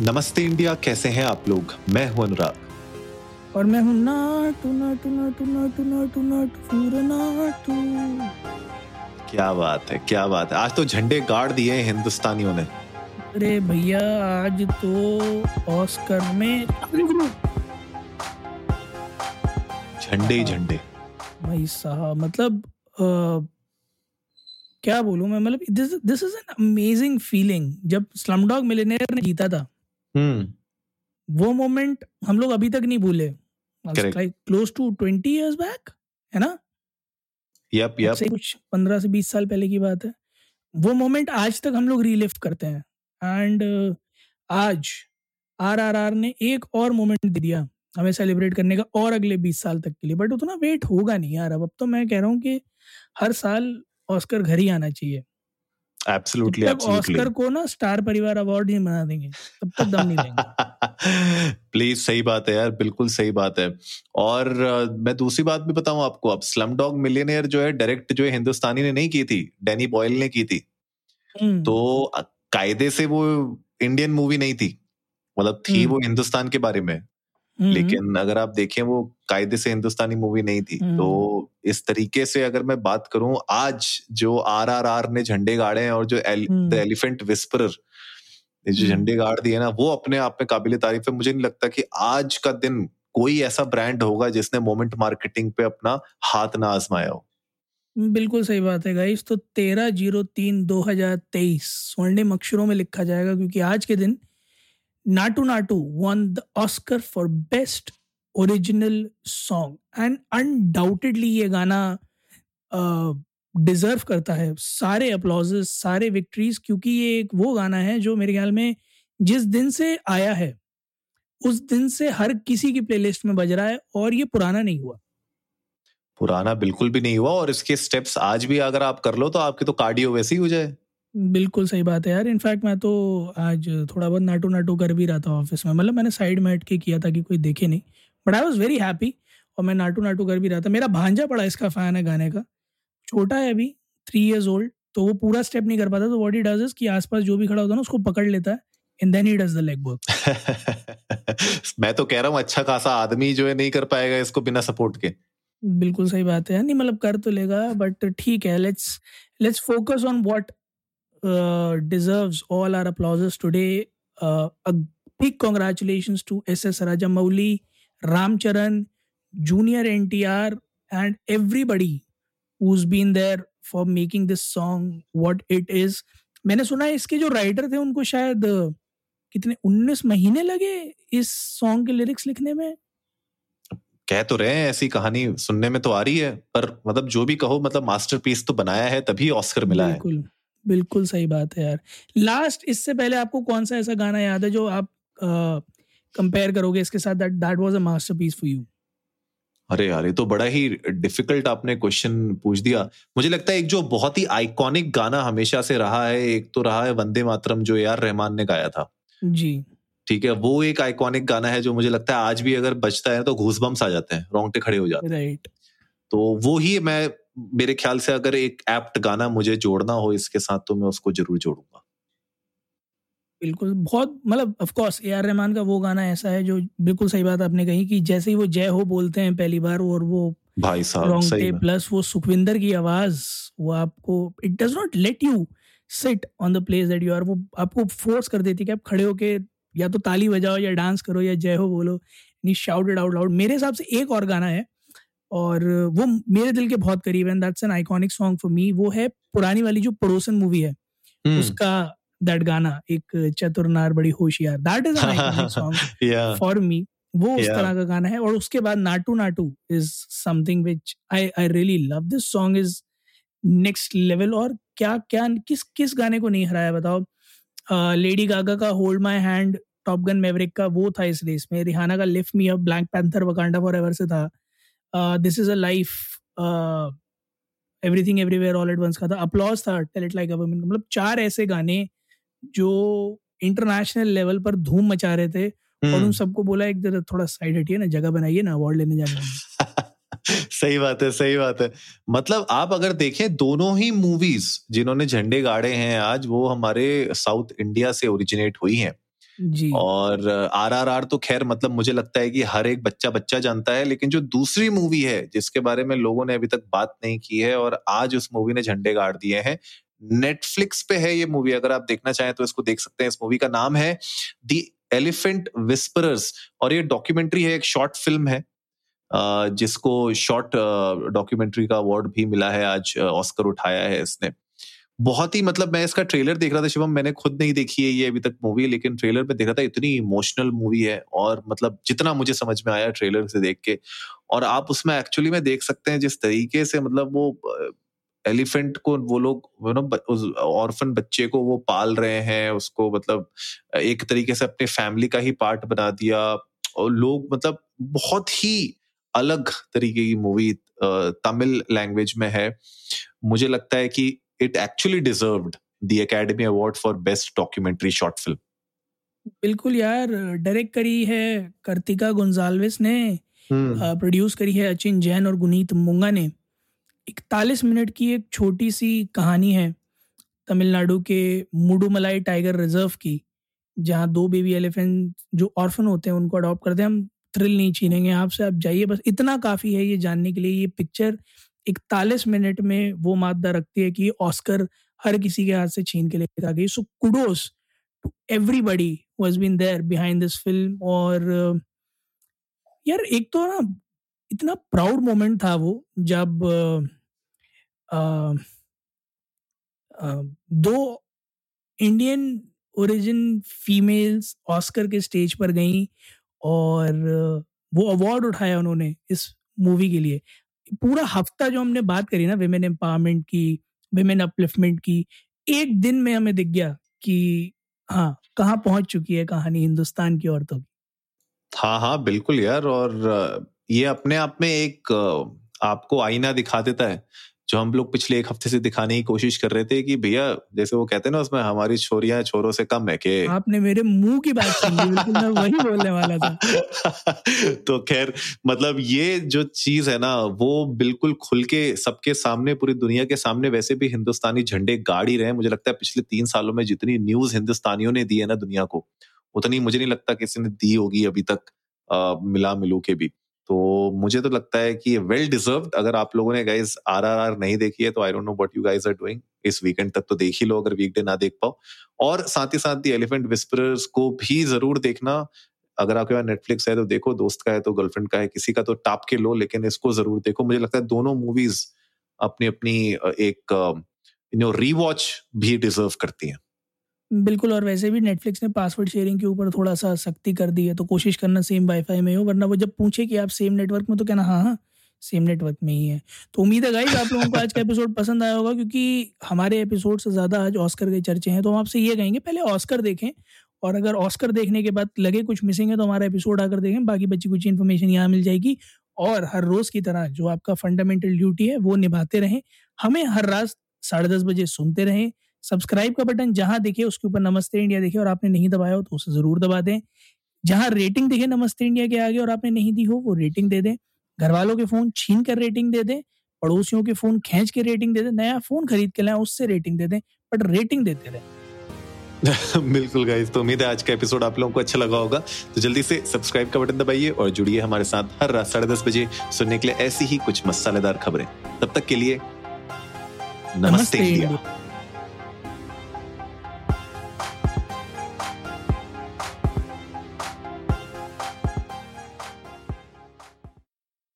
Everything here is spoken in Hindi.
नमस्ते इंडिया कैसे हैं आप लोग? मैं हूँ अनुराग। और मैं हूँ नाटू नाटू नाटू नाटू नाटू नाटू नाटू। क्या बात है क्या बात है। आज तो झंडे गाड़ दिए हैं हिंदुस्तानियों ने। अरे भैया आज तो ऑस्कर में झंडे ही। झंडे। भाई साहब मतलब अ, क्या बोलूँ मैं? मतलब this this is an amazing feeling जब स्लमडॉग मिलियनेयर ने जीता था हम्म। वो मोमेंट हम लोग अभी तक नहीं भूले। Like close to twenty years back है ना? यप यप से कुछ पंद्रह से बीस साल पहले की बात है। वो मोमेंट आज तक हम लोग रिलिफ्ट करते हैं। एंड uh, आज आर आर आर ने एक और मोमेंट दे दिया हमें सेलिब्रेट करने का और अगले बीस साल तक के लिए। बट उतना वेट होगा नहीं यार। अब अब तो मैं कह रहा हूँ कि हर साल ऑस्कर घर ही आना चाहिए। एब्सोल्युटली जब ऑस्कर को ना स्टार परिवार अवार्ड नहीं बना देंगे तब तक दम नहीं लेंगे। प्लीज़ सही बात है यार बिल्कुल सही बात है। और अ, मैं दूसरी बात भी बताऊँ आपको अब स्लम डॉग मिलियनेयर जो है डायरेक्ट जो है हिंदुस्तानी ने नहीं की थी डैनी बॉयल ने की थी। हम्म, तो कायदे से वो इंडियन मूवी नहीं थी। मतलब थी हम्म। वो हिंदुस्तान के बारे में। लेकिन अगर आप देखें वो कायदे से हिंदुस्तानी मूवी नहीं थी हम्म। तो इस तरीके से अगर मैं बात करूँ आज जो आर आर आर ने झंडे गाड़े हैं और जो हम्म। द एलिफेंट विस्परर ने जो हम्म। झंडे गाड़ दिए ना वो अपने आप में काबिल तारीफ़ है मुझे नहीं लगता कि आज का दिन कोई ऐसा ब्रांड होगा जिसने मोमेंट मार्केटिंग पे अपना हाथ ना आजमाया हो बिल्कुल सही बात है गाइस तो तेरह ज़ीरो तीन दो हज़ार तेईस स्वर्णिम अक्षरों में लिखा जाएगा क्योंकि आज के दिन Naatu Naatu won the Oscar for best original song and undoubtedly ये गाना डिजर्व करता है। सारे अप्लॉजेस सारे विक्ट्रीज क्योंकि ये एक वो गाना है जो मेरे ख्याल में जिस दिन से आया है, उस दिन से हर किसी की प्लेलिस्ट में बज रहा है और ये पुराना नहीं हुआ। पुराना बिल्कुल भी नहीं हुआ और इसके स्टेप्स आज भी अगर आप कर लो तो आपकी तो कार्डियो वैसे ही हो जाए। बिल्कुल सही बात है यार। इनफैक्ट मैं तो आज थोड़ा बहुत नाटू नाटू कर भी रहा था ऑफ़िस में। मतलब मैंने साइड में हट के किया था कि कोई देखे नहीं। But I was very happy और मैं नाटू नाटू कर भी रहा था। मेरा भांजा पड़ा इसका फ़ैन है गाने का। छोटा है अभी थ्री इयर्स ओल्ड तो वो पूरा स्टेप नहीं कर पाता। तो वॉट ही डज इज़ कि आसपास जो भी खड़ा होता है ना उसको पकड़ लेता है and then he does the leg work मैं तो कह रहा हूँ अच्छा खासा आदमी जो है नहीं कर पाएगा इसको बिना सपोर्ट के। बिल्कुल सही बात है नहीं मतलब कर तो लेगा बट ठीक है। Let's let's focus on what deserves all our applauses today uh, a big congratulations to ss rajamouli ram charan junior ntr and everybody who's been there for making this song what it is मैंने सुना है इसके जो राइटर थे उनको शायद uh, कितने 19 महीने लगे इस सॉन्ग के लिरिक्स लिखने में कह तो रहे हैं ऐसी कहानी सुनने में तो आ रही है पर मतलब जो भी कहो मतलब मास्टरपीस तो बनाया है तभी ऑस्कर मिला है बिल्कुल सही बात है यार। लास्ट इससे पहले आपको कौन सा ऐसा गाना याद है जो आप कंपेयर करोगे इसके साथ? That that was a masterpiece for you अरे यार ये तो बड़ा ही डिफ़िकल्ट आपने क्वेश्चन पूछ दिया। मुझे लगता है एक जो बहुत ही आइकॉनिक गाना हमेशा से रहा है एक तो रहा है वंदे मातरम जो यार रहमान ने गाया था। जी। ठीक है वो एक आइकॉनिक गाना है जो मुझे लगता है आज भी अगर बजता है तो घूसबम्स आ जाते हैं रोंगटे खड़े हो जाते हैं। राइट तो वो ही मैं मेरे ख्याल से अगर एक एप्ट गाना मुझे जोड़ना हो इसके साथ तो मैं उसको ज़रूर जोड़ूँगा। बिल्कुल बहुत मतलब of course A R Rahman का वो गाना ऐसा है जो बिल्कुल सही बात आपने कही कि जैसे ही वो जय हो बोलते हैं पहली बार और वो भाई साहब प्लस वो सुखविंदर की आवाज़ वो आपको it does not let you sit on the place that you are वो आपको फोर्स कर देती है कि आप खड़े होके या तो ताली बजाओ या डांस करो या जय हो बोलो नी शाउटेड आउट लाउड मेरे हिसाब से एक और गाना है और वो मेरे दिल के बहुत करीब है that's an iconic song for me वो है पुरानी वाली जो पड़ोसन मूवी है हम्म, उसका दैट गाना एक चतुर नार बड़ी होशियार। That is an iconic song for me वो उस तरह का गाना है और उसके बाद Naatu Naatu is something which I I really love this song is next level और क्या क्या किस किस गाने को नहीं हराया बताओ? लेडी गागा का hold my hand Top Gun Maverick का वो था इस रेस में। रिहाना का lift me up Black Panther Wakanda forever से था। This is a life everything everywhere all at once का था। अपलॉज था टेल इट लाइक गवर्नमेंट मतलब चार ऐसे गाने जो इंटरनेशनल लेवल पर धूम मचा रहे थे hmm. और उन हम्म, सबको बोला एक जरा थोड़ा साइड हटिए ना जगह बनाइए ना अवार्ड लेने जाने सही बात है सही बात है। मतलब आप अगर देखें दोनों ही मूवीज़ जिन्होंने झंडे गाड़े हैं आज वो हमारे साउथ इंडिया से ओरिजिनेट हुई हैं। जी। और आर आर आर तो खैर मतलब मुझे लगता है कि हर एक बच्चा बच्चा जानता है, लेकिन जो दूसरी मूवी है, जिसके बारे में लोगों ने अभी तक बात नहीं की है और आज उस मूवी ने झंडे गाड़ दिए हैं नेटफ्लिक्स पे है ये मूवी, अगर आप देखना चाहें तो इसको देख सकते हैं, इस मूवी का नाम है दी एलिफेंट विस्परर्स और ये डॉक्यूमेंट्री है, एक शॉर्ट फ़िल्म है जिसको शॉर्ट डॉक्यूमेंट्री का अवार्ड भी मिला है, आज ऑस्कर उठाया है इसने। बहुत ही मतलब मैं इसका ट्रेलर देख रहा था शिवम, मैंने खुद नहीं देखी है ये अभी तक मूवी लेकिन ट्रेलर में देख रहा था, इतनी इमोशनल मूवी है और मतलब जितना मुझे समझ में आया ट्रेलर से देख के। और आप उसमें एक्चुअली में देख सकते हैं जिस तरीके से मतलब वो एलिफेंट को वो लोग, वो नो उस ऑर्फन बच्चे को वो पाल रहे हैं, उसको मतलब एक तरीके से अपने फैमिली का ही पार्ट बना दिया। और लोग मतलब बहुत ही अलग तरीके की मूवी तमिल लैंग्वेज में है। मुझे लगता है कि it actually deserved the Academy Award for best documentary short film बिल्कुल यार डायरेक्ट करी है कार्तिका गुंजालविस ने प्रोड्यूस करी है अचिन जैन और गुनीत मुंगा ने। इकतालीस मिनट की एक छोटी सी कहानी है तमिलनाडु के मुडुमलाई टाइगर रिज़र्व की जहाँ दो बेबी एलिफेंट जो ऑर्फन होते हैं उनको अडॉप्ट करते हैं। हम थ्रिल नहीं छीनेंगे आपसे आप जाइए बस इतना काफ़ी है ये जानने के लिए ये पिक्चर इकतालीस मिनट में वो मादा रखती है कि ऑस्कर हर किसी के हाथ से छीन के लेकर आ गई so kudos to everybody was been there behind this film और यार एक तो ना इतना प्राउड मोमेंट था वो जब आ, आ, दो इंडियन ओरिजिन फीमेल्स ऑस्कर के स्टेज पर गई और वो अवार्ड उठाया उन्होंने इस मूवी के लिए। पूरा हफ़्ता जो हमने बात करी ना वेमेन एम्पावरमेंट की विमेन अपलिफ्टमेंट की, एक दिन में हमें दिख गया कि हाँ कहाँ पहुँच चुकी है कहानी हिंदुस्तान की औरतों की। हाँ हाँ बिल्कुल यार और ये अपने आप में एक, आपको आईना दिखा देता है जो हम लोग पिछले एक हफ़्ते से दिखाने की कोशिश कर रहे थे कि भैया जैसे वो कहते हैं ना उसमें हमारी छोरियाँ छोरों से कम है के? आपने मेरे मुँह की बात सुन वही बोलने वाला था। तो खैर मतलब ये जो चीज़ है ना वो बिल्कुल खुल के सबके सामने पूरी दुनिया के सामने वैसे भी हिंदुस्तानी झंडे गाड़ी रहे मुझे लगता है पिछले तीन सालों में जितनी न्यूज़ हिंदुस्तानियों ने दी है ना दुनिया को उतनी मुझे नहीं लगता किसी ने दी होगी अभी तक आ, मिला मिलू के भी। तो मुझे तो लगता है कि वेल डिजर्व अगर आप लोगों ने गाइज़ आर आर आर नहीं देखी है तो I don't know what you guys are doing इस वीकेंड तक तो देख ही लो, अगर वीकडे ना देख पाओ। और साथ ही साथ दी एलिफेंट विस्परर्स को भी ज़रूर देखना। अगर आपके पास नेटफ्लिक्स है तो देखो, दोस्त का है तो गर्लफ्रेंड का है, किसी का तो टाप के लो, लेकिन इसको ज़रूर देखो। मुझे लगता है दोनों मूवीज़ अपनी अपनी एक यू नो रीवॉच भी डिजर्व करती हैं। बिल्कुल, और वैसे भी नेटफ्लिक्स ने पासवर्ड शेयरिंग के ऊपर थोड़ा सा सख्ती कर दी है तो कोशिश करना सेम वाईफाई में हो वरना वो जब पूछे कि आप सेम नेटवर्क में तो कहना हाँ हाँ सेम नेटवर्क में ही है। तो उम्मीद है गाइज़ आप लोगों को आज का एपिसोड पसंद आया होगा, क्योंकि हमारे एपिसोड से ज़्यादा आज ऑस्कर के चर्चे हैं तो हम आपसे ये कहेंगे, पहले ऑस्कर देखें, और अगर ऑस्कर देखने के बाद लगे कुछ मिसिंग है तो हमारा एपिसोड आकर देखें, बाकी बच्ची कुछ इन्फॉर्मेशन यहाँ मिल जाएगी, और हर रोज़ की तरह जो आपका फंडामेंटल ड्यूटी है, वो निभाते रहें, हमें हर रात साढ़े दस बजे सुनते रहें सब्सक्राइब का बटन जहाँ दिखे उसके ऊपर नमस्ते इंडिया दिखे और आपने नहीं दबाया हो तो उसे ज़रूर दबा दें। जहाँ रेटिंग दिखे नमस्ते इंडिया के आगे और आपने नहीं दी हो वो रेटिंग दे दें। घर वालों के फ़ोन छीन कर रेटिंग दे दें पड़ोसियों के फ़ोन खींच के रेटिंग दे दें नया फ़ोन खरीद के लाए उससे रेटिंग दे दें बट रेटिंग देते रहे। बिल्कुल गाइस तो उम्मीद है आज का एपिसोड आप लोगों को अच्छा लगा होगा। तो जल्दी से सब्सक्राइब का बटन दबाइए और जुड़िए हमारे साथ हर रात साढ़े दस बजे सुनने के लिए ऐसी ही कुछ मसालेदार खबरें। तब तक के लिए नमस्ते, नमस्ते इंडिया।